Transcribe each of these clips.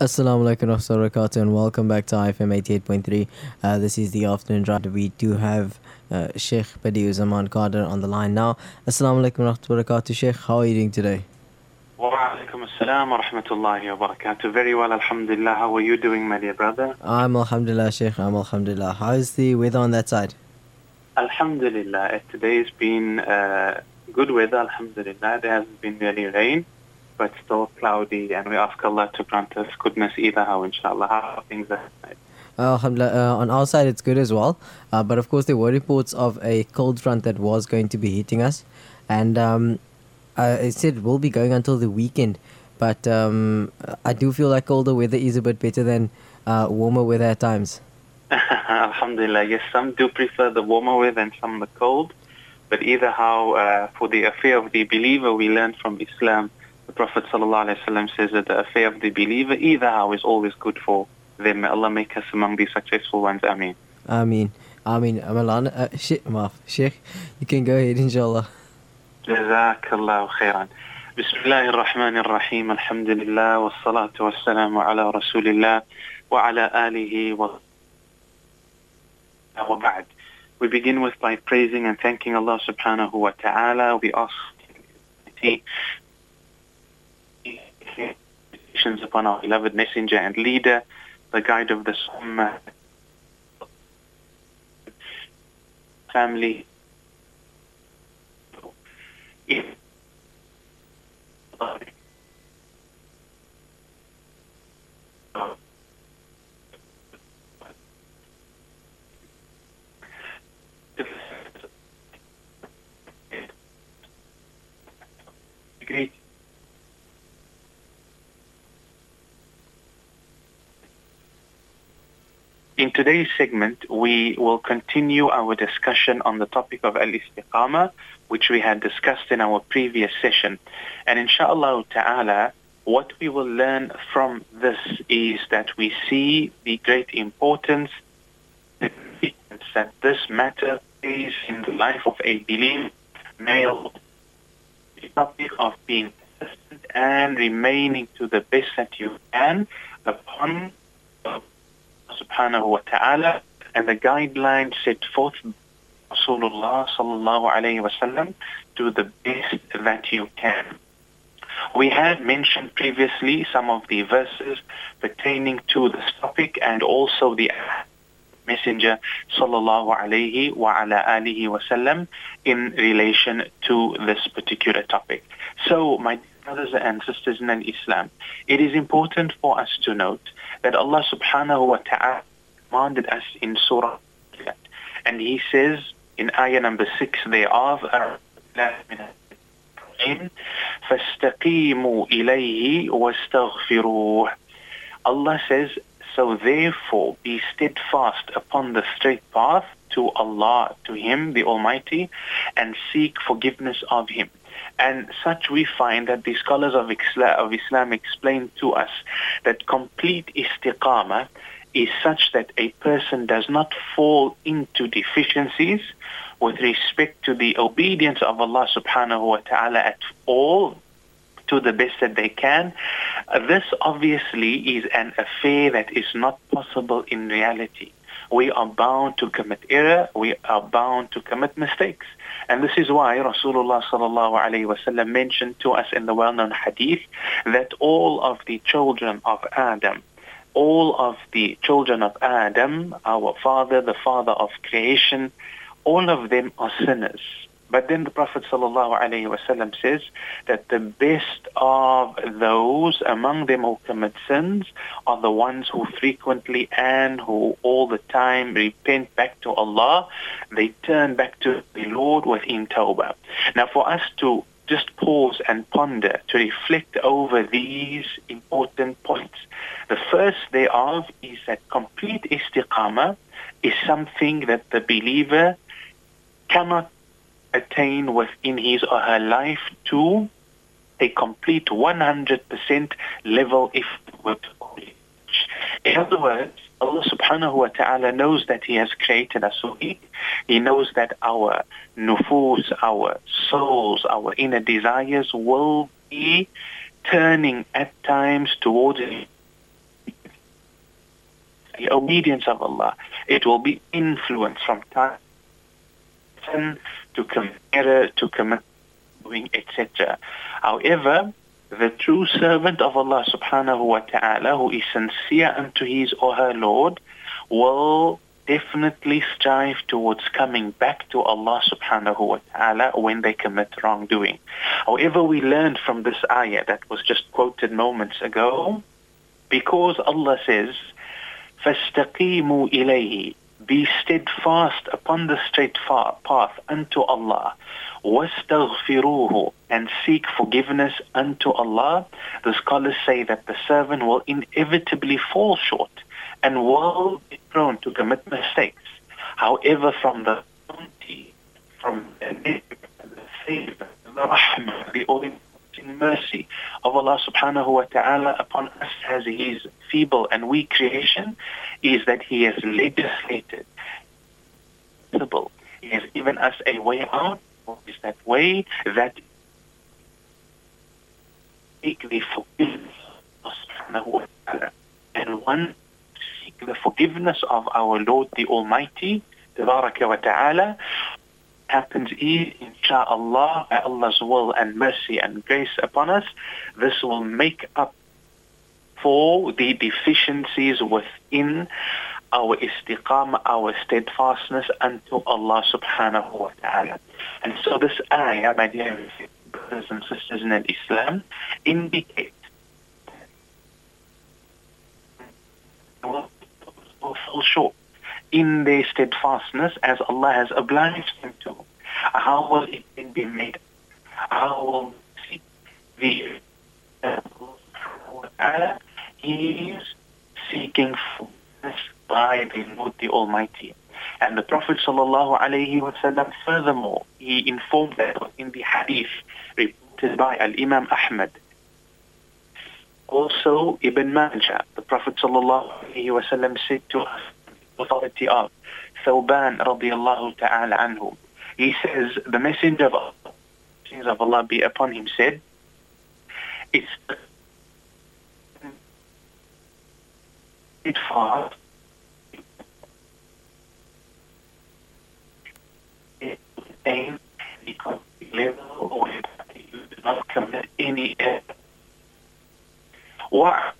Assalamu alaikum warahmatullahi and welcome back to IFM 88.3. Uh, this is the afternoon drive. We do have uh, Sheikh Badiu Zaman Kader on the line now. Assalamu alaikum warahmatullahi Sheikh, how are you doing today? Wa alaikum assalam wa rahmatullahi wa barakatuh. Very well, alhamdulillah. How are you doing, my dear brother? I'm alhamdulillah, Sheikh. I'm alhamdulillah. How is the weather on that side? Alhamdulillah. Today has been uh, good weather, alhamdulillah. There hasn't been really rain, but still cloudy, and we ask Allah to grant us goodness either how, inshallah. How are things outside? Uh, alhamdulillah, uh, on our side it's good as well. Uh, but of course, there were reports of a cold front that was going to be hitting us. And um, uh, it said it will be going until the weekend. But um, I do feel like colder weather is a bit better than uh, warmer weather at times. Alhamdulillah, yes, some do prefer the warmer weather and some the cold. But either how, uh, for the affair of the believer, we learn from Islam. The Prophet ﷺ says that the affair of the believer, either how, is always good for them. May Allah make us among the successful ones. Ameen. Ameen. Ameen. Amalana, uh, Sheikh, maaf. Sheikh, you can go ahead, inshallah. جزاك الله خيرا بسم الله الرحمن الرحيم الحمد لله والصلاة والسلام على رسول الله وعلى آله و... وبعد We begin with by praising and thanking Allah subhanahu wa ta'ala. We ask upon our beloved messenger and leader, the guide of the family, Great. In today's segment, we will continue our discussion on the topic of al-istiqamah, which we had discussed in our previous session. And inshallah ta'ala, what we will learn from this is that we see the great importance that this matter is in the life of a believer, male, the topic of being and remaining to the best that you can upon subhanahu wa ta'ala and the guidelines set forth by Rasulullah sallallahu alayhi wasallam do the best that you can. We had mentioned previously some of the verses pertaining to this topic and also the Messenger sallallahu alayhi wa ala alihi wasallam in relation to this particular topic. So, my brothers and sisters in Islam, it is important for us to note that Allah subhanahu wa ta'ala commanded us in Surah and He says in ayah number 6 thereof, فَاسْتَقِيمُوا إِلَيْهِ وَاسْتَغْفِرُوهُ Allah says, so therefore be steadfast upon the straight path to Allah, to Him, the Almighty, and seek forgiveness of Him. And such we find that the scholars of Islam, of Islam explain to us that complete istiqamah is such that a person does not fall into deficiencies with respect to the obedience of Allah subhanahu wa ta'ala at all to the best that they can. Uh, this obviously is an affair that is not possible in reality. We are bound to commit error. We are bound to commit mistakes. And this is why Rasulullah sallallahu alayhi wasallam mentioned to us in the well-known hadith that all of the children of Adam all of the children of Adam, our father, the father of creation, all of them are sinners. But then the Prophet ﷺ says that the best of those among them who commit sins are the ones who frequently and who all the time repent back to Allah. They turn back to the Lord within tawbah. Now for us to just pause and ponder to reflect over these important points. The first thereof is that complete istiqamah is something that the believer cannot attain within his or her life to a complete 100% level if in other words, Allah subhanahu wa ta'ala knows that He has created us. So He, he knows that our nufus, our souls, our inner desires will be turning at times towards the obedience of Allah. It will be influenced from time to commit error, to commit doing, etc. However, the true servant of Allah subhanahu wa ta'ala who is sincere unto his or her Lord will definitely strive towards coming back to Allah subhanahu wa ta'ala when they commit wrongdoing. However, we learned from this ayah that was just quoted moments ago, because Allah says, فَاسْتَقِيمُوا إِلَيْهِ Be steadfast upon the straight path unto Allah. وَاسْتَغْفِرُوهُ And seek forgiveness unto Allah. The scholars say that the servant will inevitably fall short and will be prone to commit mistakes. However, from the bounty, from the favor, the rahmah, the all mercy of Allah subhanahu wa ta'ala upon us as His feeble and weak creation is that He has legislated. He has given us a way out. What is that way? That seek the forgiveness of subhanahu wa ta'ala. And one seek the forgiveness of our Lord the Almighty, Tabaraka wa ta'ala, happens is, insha'Allah, by Allah's will and mercy and grace upon us, this will make up for the deficiencies within our istiqamah, our steadfastness unto Allah subhanahu wa ta'ala. And so this ayah, my dear brothers and sisters in Islam, indicates will fall short in their steadfastness as Allah has obliged them to. How will it then be made? How will the He is seeking forgiveness by the Lord the Almighty. And the Prophet ﷺ furthermore, he informed that in the hadith reported by Al-Imam Ahmad. Also Ibn Majah, the Prophet ﷺ said to us, authority of Thawban radiallahu ta'ala anhu. He says, the messenger of Allah, of Allah be upon him said, it's it far aim because level or do not commit any error. What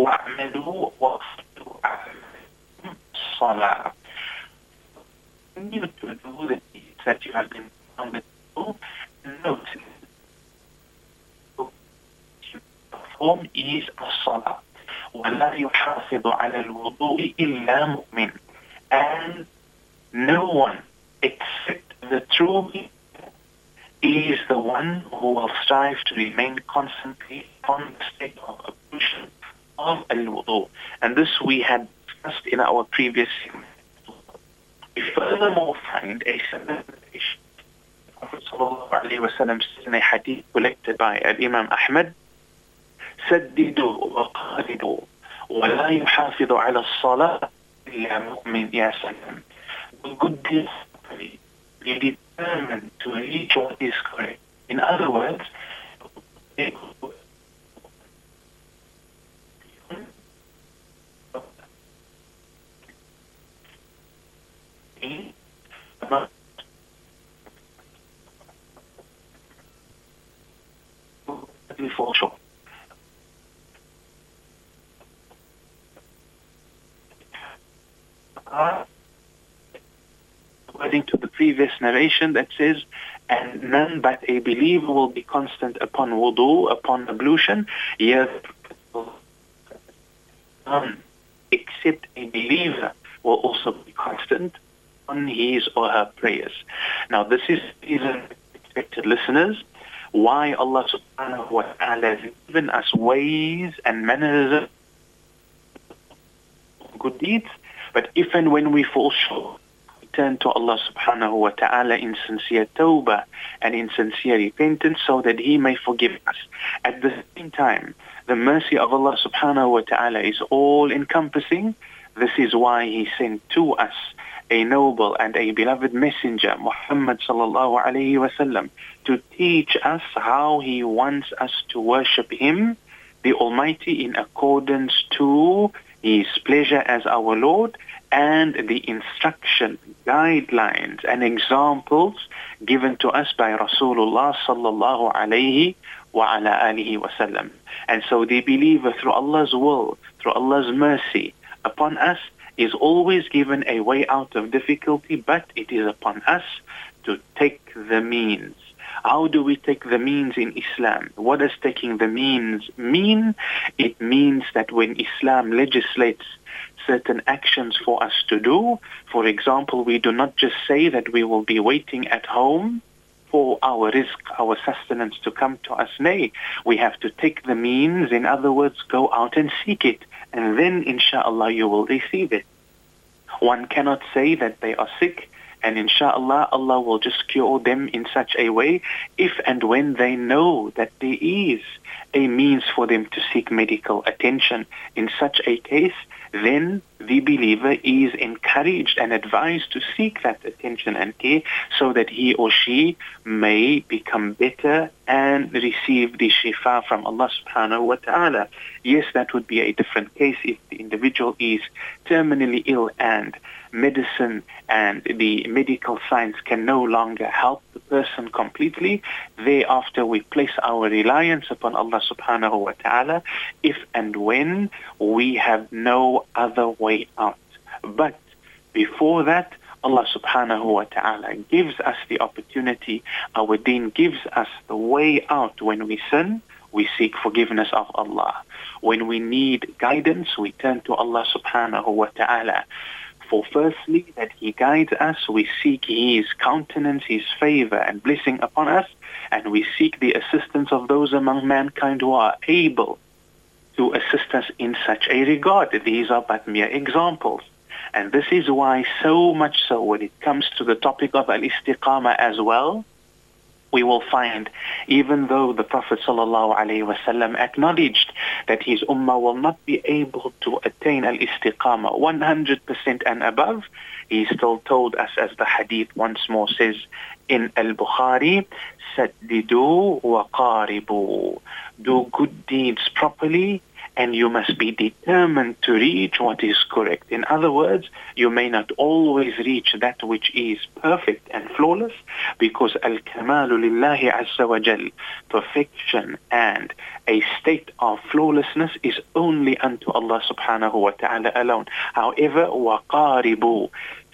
واعملوا واصلوا الصلاة. Continue to do the deeds that you have been commanded to. Note perform is الصلاة. ولا يحافظ على الوضوء إلا مؤمن. And no one except the true is the one who will strive to remain constantly on the state of ablution of al-wudu. And this we had discussed in our previous We furthermore find a similar Prophet ﷺ says in a hadith collected by Imam Ahmad, سددوا وقاربوا ولا يحافظ على الصلاة إلا مؤمن يا سلام. The good deeds be determined to reach what is correct. In other words, short. According to the previous narration that says, and none but a believer will be constant upon wudu, upon ablution, yes, none except a believer will also be constant on his or her prayers. Now this is even expected listeners, why Allah subhanahu wa ta'ala has given us ways and manners of good deeds, but if and when we fall short, we turn to Allah subhanahu wa ta'ala in sincere tawbah and in sincere repentance so that He may forgive us. At the same time, the mercy of Allah subhanahu wa ta'ala is all encompassing. This is why He sent to us a noble and a beloved messenger, Muhammad sallallahu alayhi wasallam, to teach us how he wants us to worship him the Almighty in accordance to His pleasure as our Lord and the instruction, guidelines and examples given to us by Rasulullah sallallahu alayhi wa ala alihi wasallam. And so the believer through Allah's will, through Allah's mercy upon us is always given a way out of difficulty, but it is upon us to take the means. How do we take the means in Islam? What does taking the means mean? It means that when Islam legislates certain actions for us to do, for example, we do not just say that we will be waiting at home for our rizq, our sustenance to come to us. Nay, we have to take the means, in other words, go out and seek it, and then inshallah you will receive it. One cannot say that they are sick and inshallah, Allah will just cure them in such a way if and when they know that there is a means for them to seek medical attention. In such a case, then the believer is encouraged and advised to seek that attention and care so that he or she may become better and receive the shifa from Allah subhanahu wa ta'ala. Yes, that would be a different case if the individual is terminally ill and medicine and the medical science can no longer help the person completely. Thereafter, we place our reliance upon Allah subhanahu wa ta'ala if and when we have no other way out. But before that, Allah subhanahu wa ta'ala gives us the opportunity, our deen gives us the way out when we sin, we seek forgiveness of Allah. When we need guidance, we turn to Allah subhanahu wa ta'ala. For firstly, that He guides us, we seek His countenance, His favor and blessing upon us, and we seek the assistance of those among mankind who are able to assist us in such a regard. These are but mere examples. And this is why so much so when it comes to the topic of al-istiqamah as well, we will find, even though the Prophet ﷺ acknowledged that his ummah will not be able to attain al-istiqamah 100% and above, he still told us, as the hadith once more says in al-Bukhari, سَدِّدُوا وَقَارِبُوا Do good deeds properly and you must be determined to reach what is correct. In other words, you may not always reach that which is perfect and flawless because al-kamalu lillahi azza wa jal, perfection and a state of flawlessness is only unto Allah subhanahu wa ta'ala alone. However, waqaribu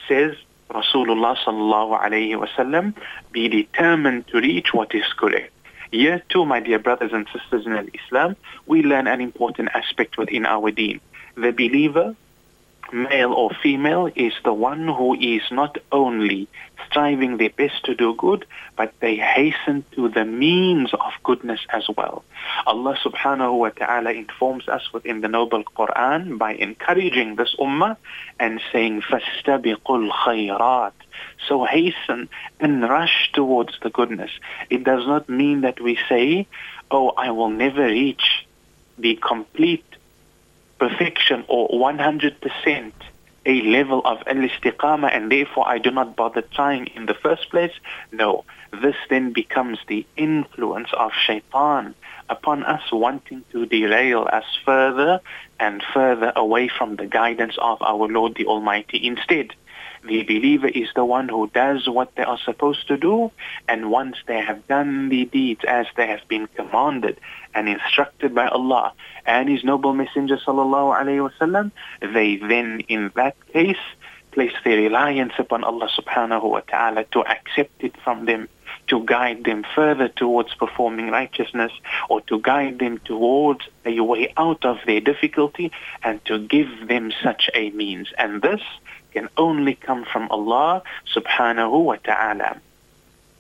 says Rasulullah sallallahu alayhi wa sallam, be determined to reach what is correct. Here too, my dear brothers and sisters in Islam, we learn an important aspect within our deen. The believer, male or female, is the one who is not only striving their best to do good, but they hasten to the means of goodness as well. Allah subhanahu wa ta'ala informs us within the noble Quran by encouraging this ummah and saying, فَاسْتَبِقُوا الْخَيْرَاتِ so hasten and rush towards the goodness. It does not mean that we say, oh, I will never reach the complete perfection or 100% a level of al-istiqamah and therefore I do not bother trying in the first place. No, this then becomes the influence of shaitan upon us wanting to derail us further and further away from the guidance of our Lord the Almighty. Instead, the believer is the one who does what they are supposed to do, and once they have done the deeds as they have been commanded and instructed by Allah and His noble Messenger sallallahu alaihi wasallam, they then, in that case, place their reliance upon Allah subhanahu wa ta'ala to accept it from them, to guide them further towards performing righteousness, or to guide them towards a way out of their difficulty, and to give them such a means. And this can only come from Allah subhanahu wa ta'ala.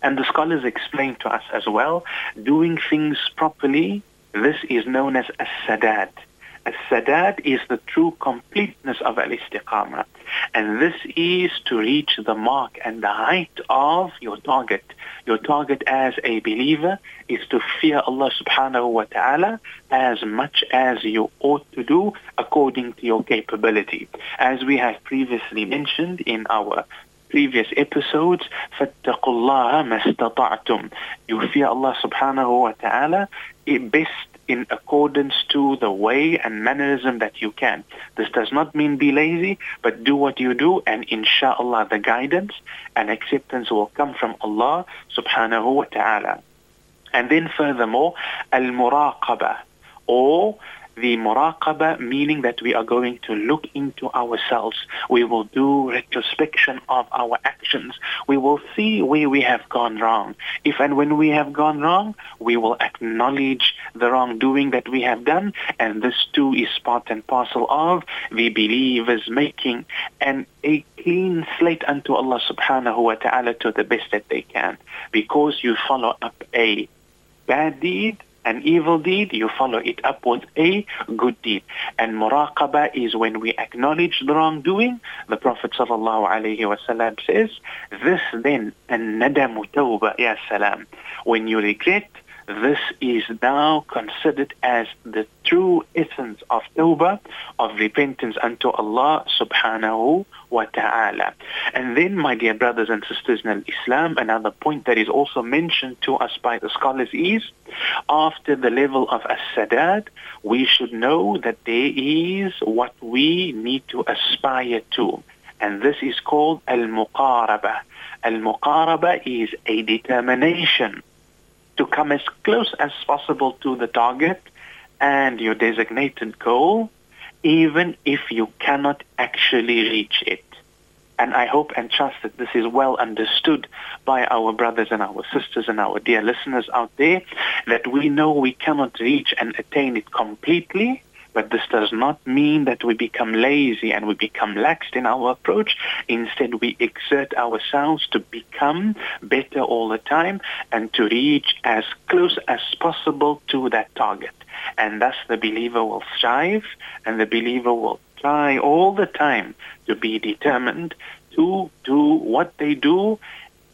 And the scholars explain to us as well, doing things properly, this is known as as-sadad. Sadad is the true completeness of al-istiqamah. And this is to reach the mark and the height of your target. Your target as a believer is to fear Allah subhanahu wa ta'ala as much as you ought to do according to your capability. As we have previously mentioned in our previous episodes, فَاتَّقُوا اللَّهَ مَا استطعتم. You fear Allah subhanahu wa ta'ala best in accordance to the way and mannerism that you can. This does not mean be lazy, but do what you do and inshallah the guidance and acceptance will come from Allah subhanahu wa ta'ala. And then furthermore, al-muraqabah or the muraqabah meaning that we are going to look into ourselves. We will do retrospection of our actions. We will see where we have gone wrong. If and when we have gone wrong, we will acknowledge the wrongdoing that we have done. And this too is part and parcel of the believers making and a clean slate unto Allah subhanahu wa ta'ala to the best that they can. Because you follow up a bad deed an evil deed, you follow it up with a good deed. And muraqabah is when we acknowledge the wrongdoing. The Prophet says, this then, nadamu tawbah, ya salam. When you regret, this is now considered as the true essence of tawbah, of repentance unto Allah subhanahu wa ta'ala. And then, my dear brothers and sisters in Islam, another point that is also mentioned to us by the scholars is, after the level of as-sadad, we should know that there is what we need to aspire to. And this is called al-muqaraba. Al-muqaraba is a determination to come as close as possible to the target and your designated goal, even if you cannot actually reach it. And I hope and trust that this is well understood by our brothers and our sisters and our dear listeners out there, that we know we cannot reach and attain it completely, but this does not mean that we become lazy and we become lax in our approach. Instead, we exert ourselves to become better all the time and to reach as close as possible to that target. And thus the believer will strive and the believer will try all the time to be determined to do what they do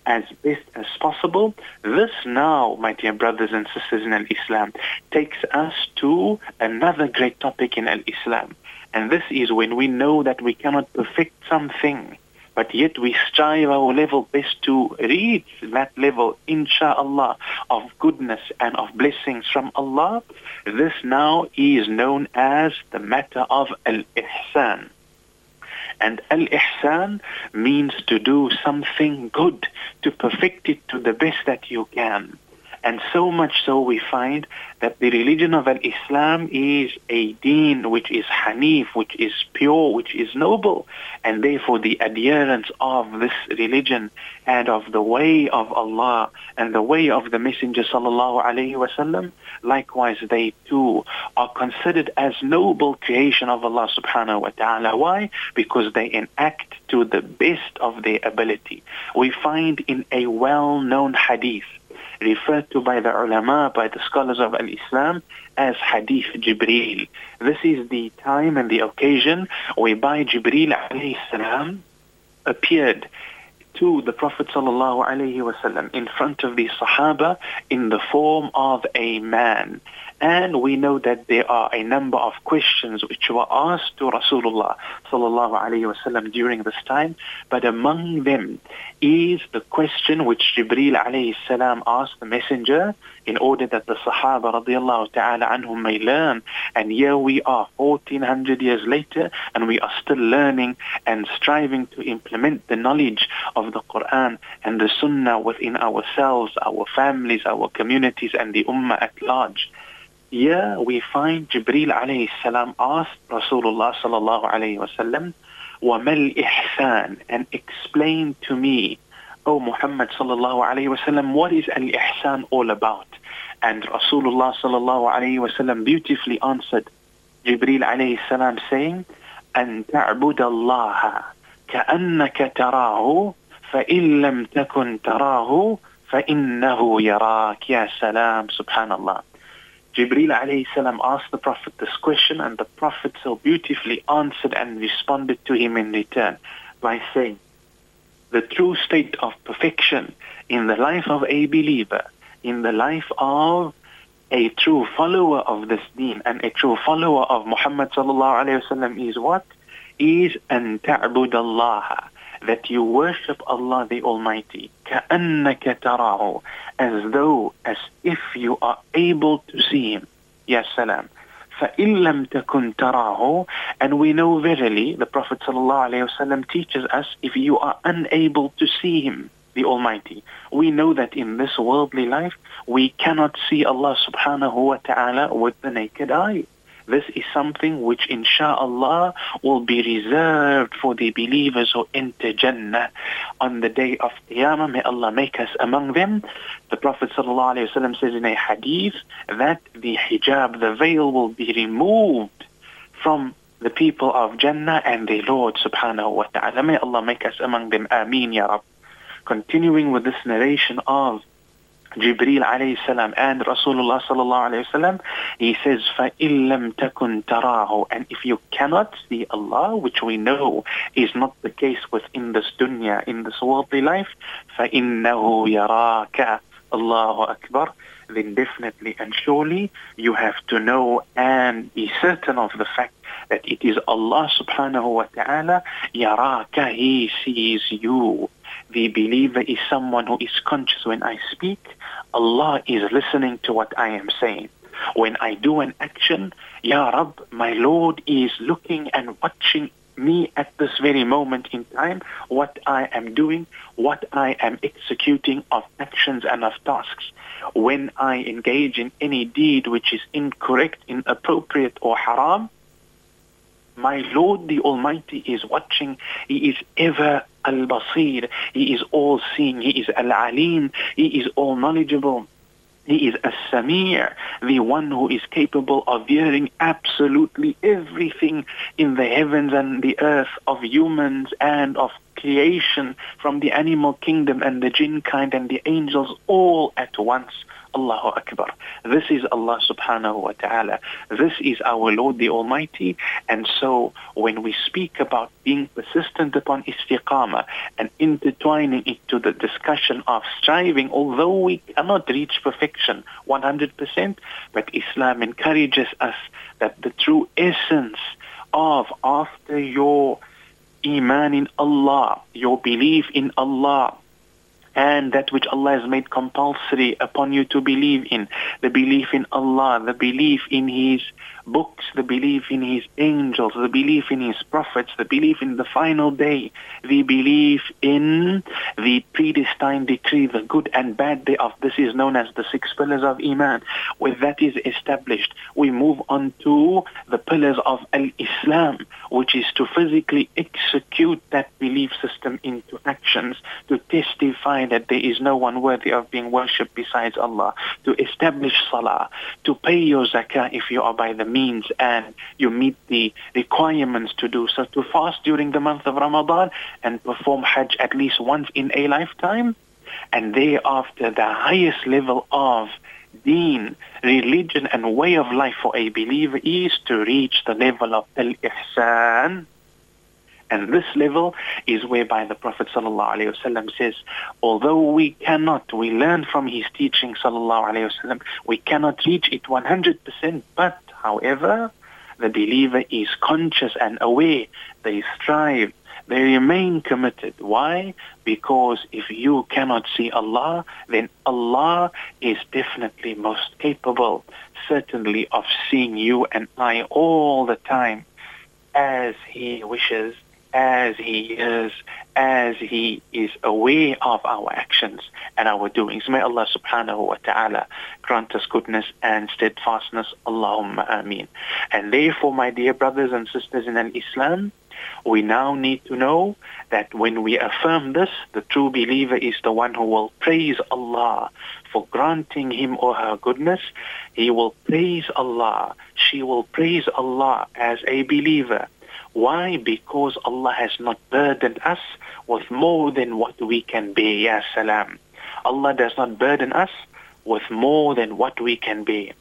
as best as possible. This now, my dear brothers and sisters in Al-Islam, takes us to another great topic in Al-Islam. And this is when we know that we cannot perfect something, but yet we strive our level best to reach that level, inshallah, of goodness and of blessings from Allah. This now is known as the matter of Al-Ihsan. And al-ihsan means to do something good, to perfect it to the best that you can. And so much so we find that the religion of Islam is a deen which is hanif, which is pure, which is noble. And therefore the adherents of this religion and of the way of Allah and the way of the Messenger sallallahu alaihi wasallam, likewise they too are considered as noble creation of Allah subhanahu wa ta'ala. Why? Because they enact to the best of their ability. We find in a well-known hadith referred to by the ulama, by the scholars of al-Islam, as Hadith Jibreel. This is the time and the occasion whereby Jibreel alayhi salam appeared to the Prophet sallallahu alaihi wasallam in front of the Sahaba in the form of a man. And we know that there are a number of questions which were asked to Rasulullah sallallahu alaihi wasallam during this time, but among them is the question which Jibril alayhi salam asked the messenger in order that the Sahaba radiallahu ta'ala anhum may learn. And here we are 1400 years later and we are still learning and striving to implement the knowledge of the Quran and the Sunnah within ourselves, our families, our communities and the Ummah at large Here we find Jibril alayhi salam asked Rasulullah sallallahu alayhi wasallam, وَمَا الْإِحْسَانِ and explain to me, O Muhammad sallallahu alayhi wasallam, what is al-ihsan all about? And Rasulullah sallallahu alayhi wasallam beautifully answered Jibril alayhi salam saying, أن تعبد الله كأنك تراه فإن لم تكن تراه فإنه يراك يا سلام سبحان الله Jibril alayhi salam asked the Prophet this question and the Prophet so beautifully answered and responded to him in return by saying, the true state of perfection in the life of a believer, in the life of a true follower of this deen and a true follower of Muhammad sallallahu alayhi wasallam is what? Is an ta'bud Allah that you worship Allah the Almighty كأنك تراه as though as if you are able to see him Ya salam. فَإِن لَمْ تَكُنْ تَرَاهُ And we know verily, the Prophet ﷺ teaches us, if you are unable to see him, the Almighty, we know that in this worldly life, we cannot see Allah subhanahu wa ta'ala with the naked eye. This is something which insha'Allah will be reserved for the believers who enter Jannah on the day of Qiyamah. May Allah make us among them. The Prophet ﷺ says in a hadith that the hijab, the veil will be removed from the people of Jannah and the Lord subhanahu wa ta'ala. May Allah make us among them. Ameen ya Rab. Continuing with this narration of Jibreel alayhi salam and Rasulullah sallallahu alayhi wasallam, he says, فَإِن لَمْ تَكُنْ تَرَاهُ And if you cannot see Allah, which we know is not the case within this dunya, in this worldly life, فَإِنَّهُ يَرَاكَ Allahu Akbar, then definitely and surely you have to know and be certain of the fact that it is Allah subhanahu wa ta'ala, yaraka, He sees you. The believer is someone who is conscious when I speak. Allah is listening to what I am saying. When I do an action, Ya Rab, my Lord is looking and watching me at this very moment in time, what I am doing, what I am executing of actions and of tasks. When I engage in any deed which is incorrect, inappropriate, or haram, my Lord the Almighty is watching. He is ever al-basir. He is all seeing. He is al-alim. He is all knowledgeable. He is as-samir, the one who is capable of hearing absolutely everything in the heavens and the earth of humans and of creation from the animal kingdom and the jinn kind and the angels all at once. Allahu Akbar. This is Allah subhanahu wa ta'ala. This is our Lord the Almighty. And so when we speak about being persistent upon istiqamah and intertwining it to the discussion of striving, although we cannot reach perfection 100%, but Islam encourages us that the true essence of after your iman in Allah, your belief in Allah, and that which Allah has made compulsory upon you to believe in, the belief in Allah, the belief in His books, the belief in His angels, the belief in His prophets, the belief in the final day, the belief in the predestined decree, the good and bad day of this is known as the six pillars of Iman. When that is established, we move on to the pillars of Al-Islam, which is to physically execute that belief system into actions, to testify that there is no one worthy of being worshipped besides Allah, to establish Salah, to pay your zakah if you are by the means and you meet the requirements to do so, to fast during the month of Ramadan and perform Hajj at least once in a lifetime, and thereafter the highest level of deen, religion and way of life for a believer is to reach the level of al-ihsan, and this level is whereby the Prophet ﷺ says, although we cannot, we learn from his teaching ﷺ, we cannot reach it 100%, but however, the believer is conscious and aware. They strive. They remain committed. Why? Because if you cannot see Allah, then Allah is definitely most capable, certainly, of seeing you and I all the time as He wishes as he is, as he is aware of our actions and our doings. May Allah subhanahu wa ta'ala grant us goodness and steadfastness. Allahumma ameen. And therefore, my dear brothers and sisters in Islam, we now need to know that when we affirm this, the true believer is the one who will praise Allah for granting him or her goodness. He will praise Allah. She will praise Allah as a believer why? Because Allah has not burdened us with more than what we can bear. Ya salam. Allah does not burden us with more than what we can bear.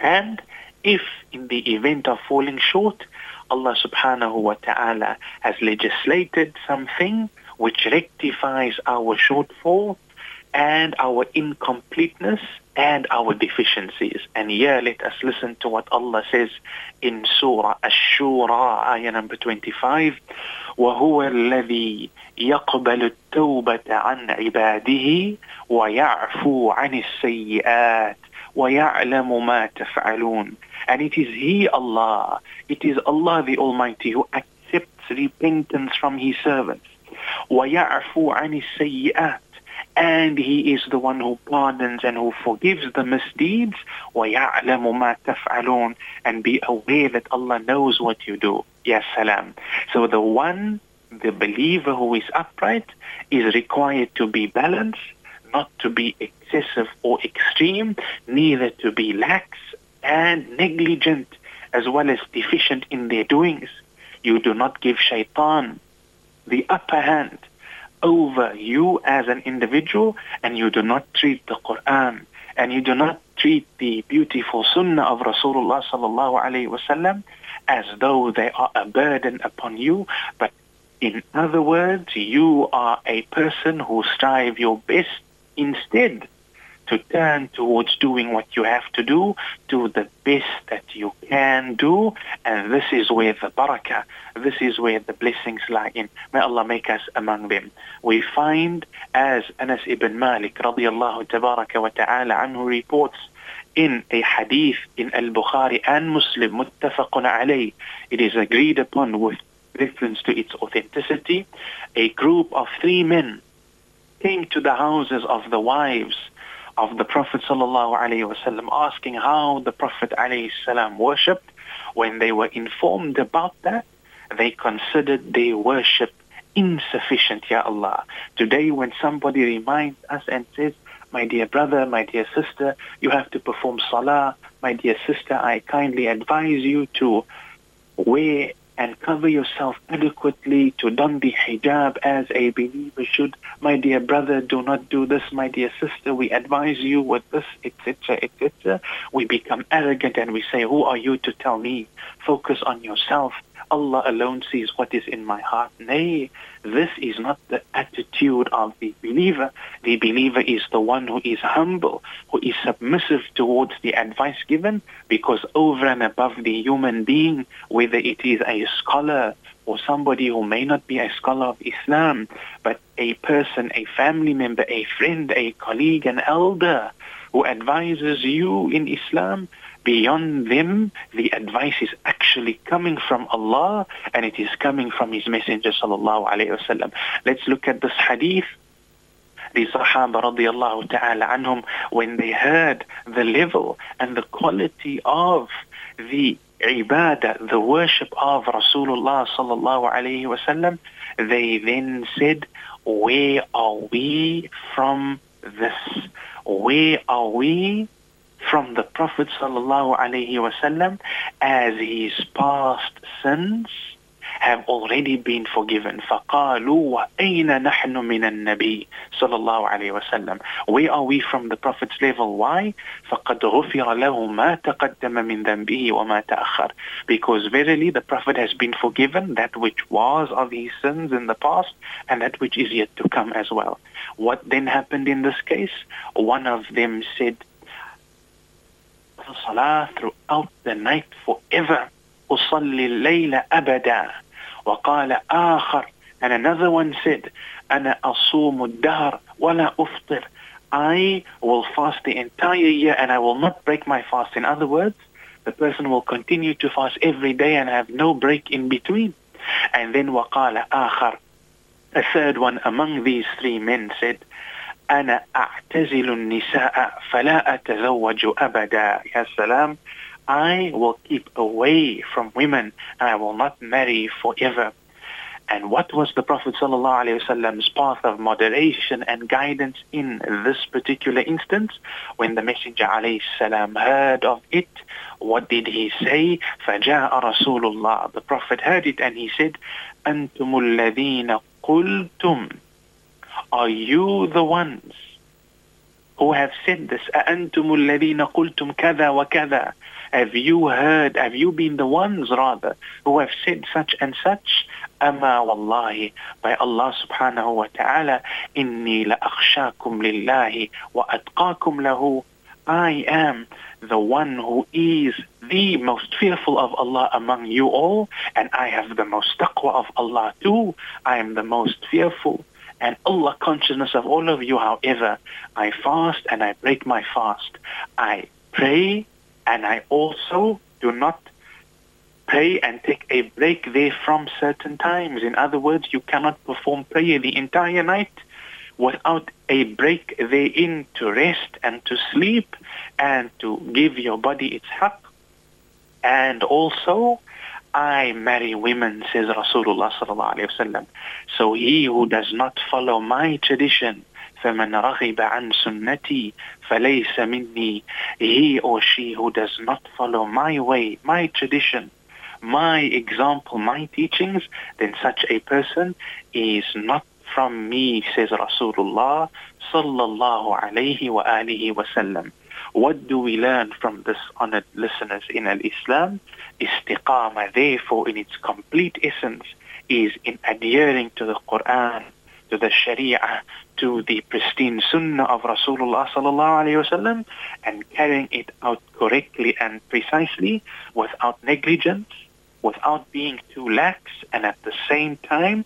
And if in the event of falling short, Allah subhanahu wa ta'ala has legislated something which rectifies our shortfall and our incompleteness and our deficiencies. And here let us listen to what Allah says in Surah Ash-Shura, ayah number 25. وهو الذي يقبل التوبة عن عباده ويعفو عن السيئات وَيَعْلَمُ مَا تَفْعَلُونَ And it is He, Allah, it is Allah the Almighty who accepts repentance from His servants. وَيَعْفُو عَنِ السَّيِّئَاتِ and He is the one who pardons and who forgives the misdeeds. وَيَعْلَمُ مَا تَفْعَلُونَ And be aware that Allah knows what you do. Yes, salam. So the one, the believer who is upright, is required to be balanced, not to be excessive or extreme, neither to be lax and negligent, as well as deficient in their doings. You do not give shaitan the upper hand over you as an individual and you do not treat the Quran and you do not treat the beautiful sunnah of Rasulullah sallallahu alaihi wasallam as though they are a burden upon you but in other words you are a person who strive your best instead to turn towards doing what you have to do, do the best that you can do, and this is where the barakah, this is where the blessings lie in. May Allah make us among them. We find as Anas ibn Malik radiallahu tabaraka wa ta'ala anhu reports in a hadith in Al-Bukhari and Muslim, muttafaqun alayh, it is agreed upon with reference to its authenticity, a group of three men came to the houses of the wives of the Prophet ﷺ asking how the Prophet ﷺ worshipped. When they were informed about that, they considered their worship insufficient, Ya Allah. Today when somebody reminds us and says, my dear brother, my dear sister, you have to perform salah. My dear sister, I kindly advise you to wear and cover yourself adequately to don the hijab as a believer should. My dear brother, do not do this. My dear sister, we advise you with this, etc., etc. We become arrogant and we say, who are you to tell me? Focus on yourself. Allah alone sees what is in my heart. Nay, this is not the attitude of the believer. The believer is the one who is humble, who is submissive towards the advice given, because over and above the human being, whether it is a scholar or somebody who may not be a scholar of Islam, but a person, a family member, a friend, a colleague, an elder who advises you in Islam, beyond them, the advice is actually coming from Allah and it is coming from His Messenger sallallahu alayhi wasallam. Let's look at this hadith. The Sahaba radiallahu ta'ala anhum, when they heard the level and the quality of the ibadah, the worship of Rasulullah sallallahu alayhi wasallam, they then said, where are we from this? Where are we from the Prophet sallallahu alaihi wasallam as his past sins have already been forgiven. فقالوا وأين نحن من النبي صلى الله عليه وسلم. Where are we from the Prophet's level? Why? فقد غفر له ما تقدم من ذنبه وما تأخر. Because verily the Prophet has been forgiven that which was of his sins in the past and that which is yet to come as well. What then happened in this case? One of them said, salah throughout the night forever. أصلي الليل أبدا وقال آخر and another one said أنا أصوم الدهر ولا أفطر I will fast the entire year and I will not break my fast. In other words, the person will continue to fast every day and have no break in between. And then وقال آخر A third one among these three men said أنا أعتزل النساء فلا أتزوج أبدا يا سلام I will keep away from women and I will not marry forever. And what was the Prophet ﷺ's path of moderation and guidance in this particular instance? When the Messenger ﷺ heard of it, what did he say? فَجَاءَ رَسُولُ اللَّهِ The Prophet heard it and he said, أَنْتُمُ الَّذِينَ قُلْتُمْ are you the ones who have said this? أَأَنْتُمُ الَّذِينَ قُلْتُمْ كَذَا وَكَذَا Have you heard, have you been the ones rather who have said such and such? أما والله by Allah subhanahu wa ta'ala إني لأخشاكم لله وأتقاكم له I am the one who is the most fearful of Allah among you all and I have the most taqwa of Allah too. I am the most fearful and Allah consciousness of all of you. However, I fast and I break my fast. I pray and I also do not pray and take a break there from certain times. In other words, you cannot perform prayer the entire night without a break therein to rest and to sleep and to give your body its haqq. And also, I marry women, says Rasulullah sallallahu alayhi wasallam. So he who does not follow my tradition, فَمَنْ رَغِبَ عَنْ سُنَّتِي فَلَيْسَ مِنِّي He or she who does not follow my way, my tradition, my example, my teachings, then such a person is not from me, says Rasulullah sallallahu alayhi wa alihi wasallam. What do we learn from this honored listeners in Al-Islam? Istiqamah, therefore, in its complete essence, is in adhering to the Quran, to the Sharia, to the pristine Sunnah of Rasulullah sallallahu alayhi wasallam, and carrying it out correctly and precisely without negligence, without being too lax, and at the same time,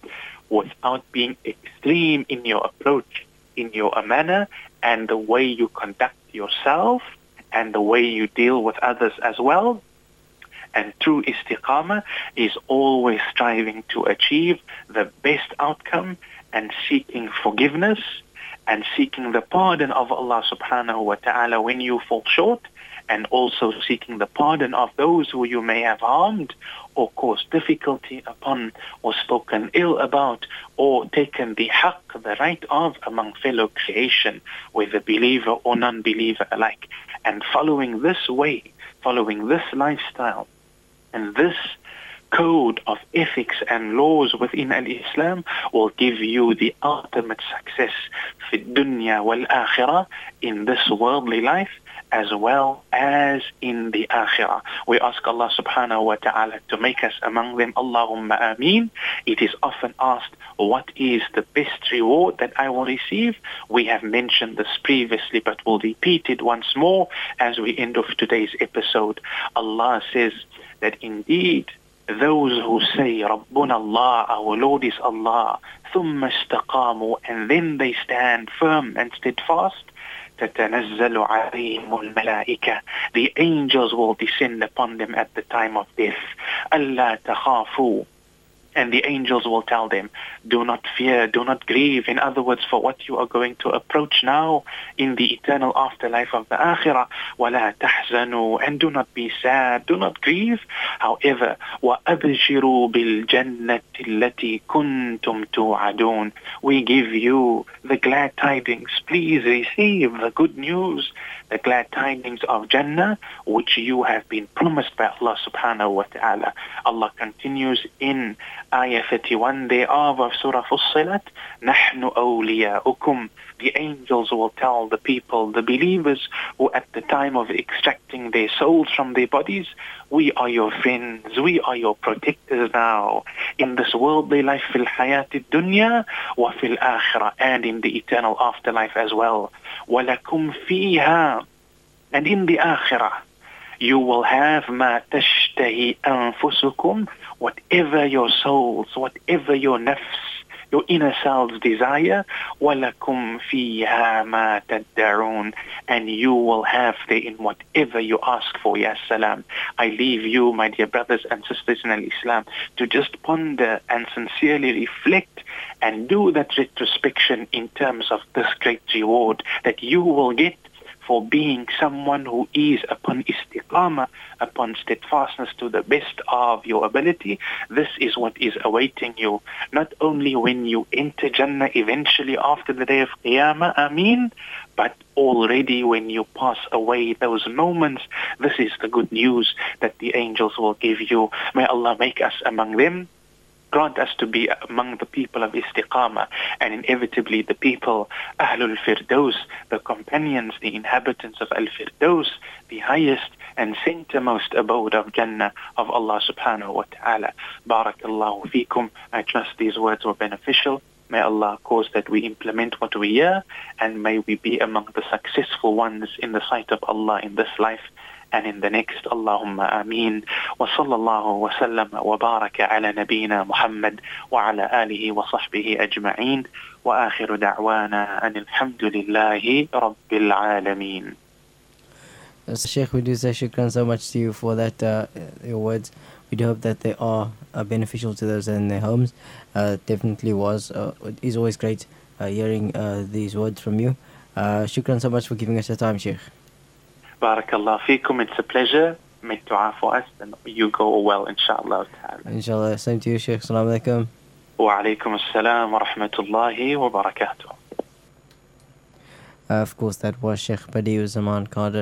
without being extreme in your approach, in your manner, and the way you conduct yourself, and the way you deal with others as well. And true istiqamah is always striving to achieve the best outcome and seeking forgiveness and seeking the pardon of Allah subhanahu wa ta'ala when you fall short and also seeking the pardon of those who you may have harmed or caused difficulty upon or spoken ill about or taken the haqq, the right of among fellow creation, whether believer or non-believer alike. And following this way, following this lifestyle, and this code of ethics and laws within al-Islam will give you the ultimate success في الدنيا والآخرة in this worldly life as well as in the akhirah. We ask Allah subhanahu wa ta'ala to make us among them. Allahumma ameen. It is often asked, what is the best reward that I will receive? We have mentioned this previously, but we'll repeat it once more as we end off today's episode. Allah says that indeed those who say Rabbuna Allah, our Lord is Allah, ثم استقاموا, and then they stand firm and steadfast, تتنزل عليهم الملائكة The angels will descend upon them at the time of death. ألا تخافوا and the angels will tell them, do not fear, do not grieve. In other words, for what you are going to approach now in the eternal afterlife of the akhirah. وَلَا تَحْزَنُوا And do not be sad, do not grieve. However, وَأَبْشِرُوا بِالْجَنَّةِ الَّتِي كُنْتُمْ تُوعَدُونَ We give you the glad tidings. Please receive the good news the glad tidings of Jannah, which you have been promised by Allah subhanahu wa ta'ala. Allah continues in Ayah 31 thereof of Surah Fussilat, نَحْنُ أَوْلِيَاؤُكُمْ The angels will tell the people, the believers, who at the time of extracting their souls from their bodies, we are your friends, we are your protectors now. In this worldly life, fil hayati dunya wa fil akhirah, and in the eternal afterlife as well. وَلَكُمْ فِيهَا And in the akhirah, you will have مَا تَشْتَهِي أَنفُسُكُمْ Whatever your souls, whatever your nafs, your inner selves desire, وَلَكُمْ فِيهَا مَا تَدَّعُونَ And you will have therein whatever you ask for, Ya Salam. I leave you, my dear brothers and sisters in Islam, to just ponder and sincerely reflect and do that retrospection in terms of this great reward that you will get for being someone who is upon istiqamah, upon steadfastness to the best of your ability. This is what is awaiting you, not only when you enter Jannah eventually after the day of Qiyamah, Ameen, but already when you pass away those moments, this is the good news that the angels will give you. May Allah make us among them grant us to be among the people of istiqamah and inevitably the people Ahlul Firdaus, the companions, the inhabitants of Al-Firdaus, the highest and centermost abode of Jannah of Allah subhanahu wa ta'ala. Barakallahu fikum. I trust these words were beneficial. May Allah cause that we implement what we hear and may we be among the successful ones in the sight of Allah in this life and in the next. Allahumma ameen. Wa sallallahu wa sallam wa baraka ala nabiyyina Muhammad wa ala alihi wa sahbihi ajma'in. Wa akhiru da'wana an alhamdulillahi rabbil alameen. Uh, Sheikh, we do say shukran so much to you for that, uh, your words. We do hope that they are uh, beneficial to those in their homes. Uh, definitely was. Uh, it is always great uh, hearing uh, these words from you. Uh, shukran so much for giving us your time, Sheikh. Barakallah fikum. It's a pleasure. Make dua for us and you go well, inshallah. Inshallah. Same to you, Sheikh. Assalamu alaikum. Wa alaikum assalam wa rahmatullahi wa barakatuh. Uh, of course, that was Sheikh Badiu Zaman Kader.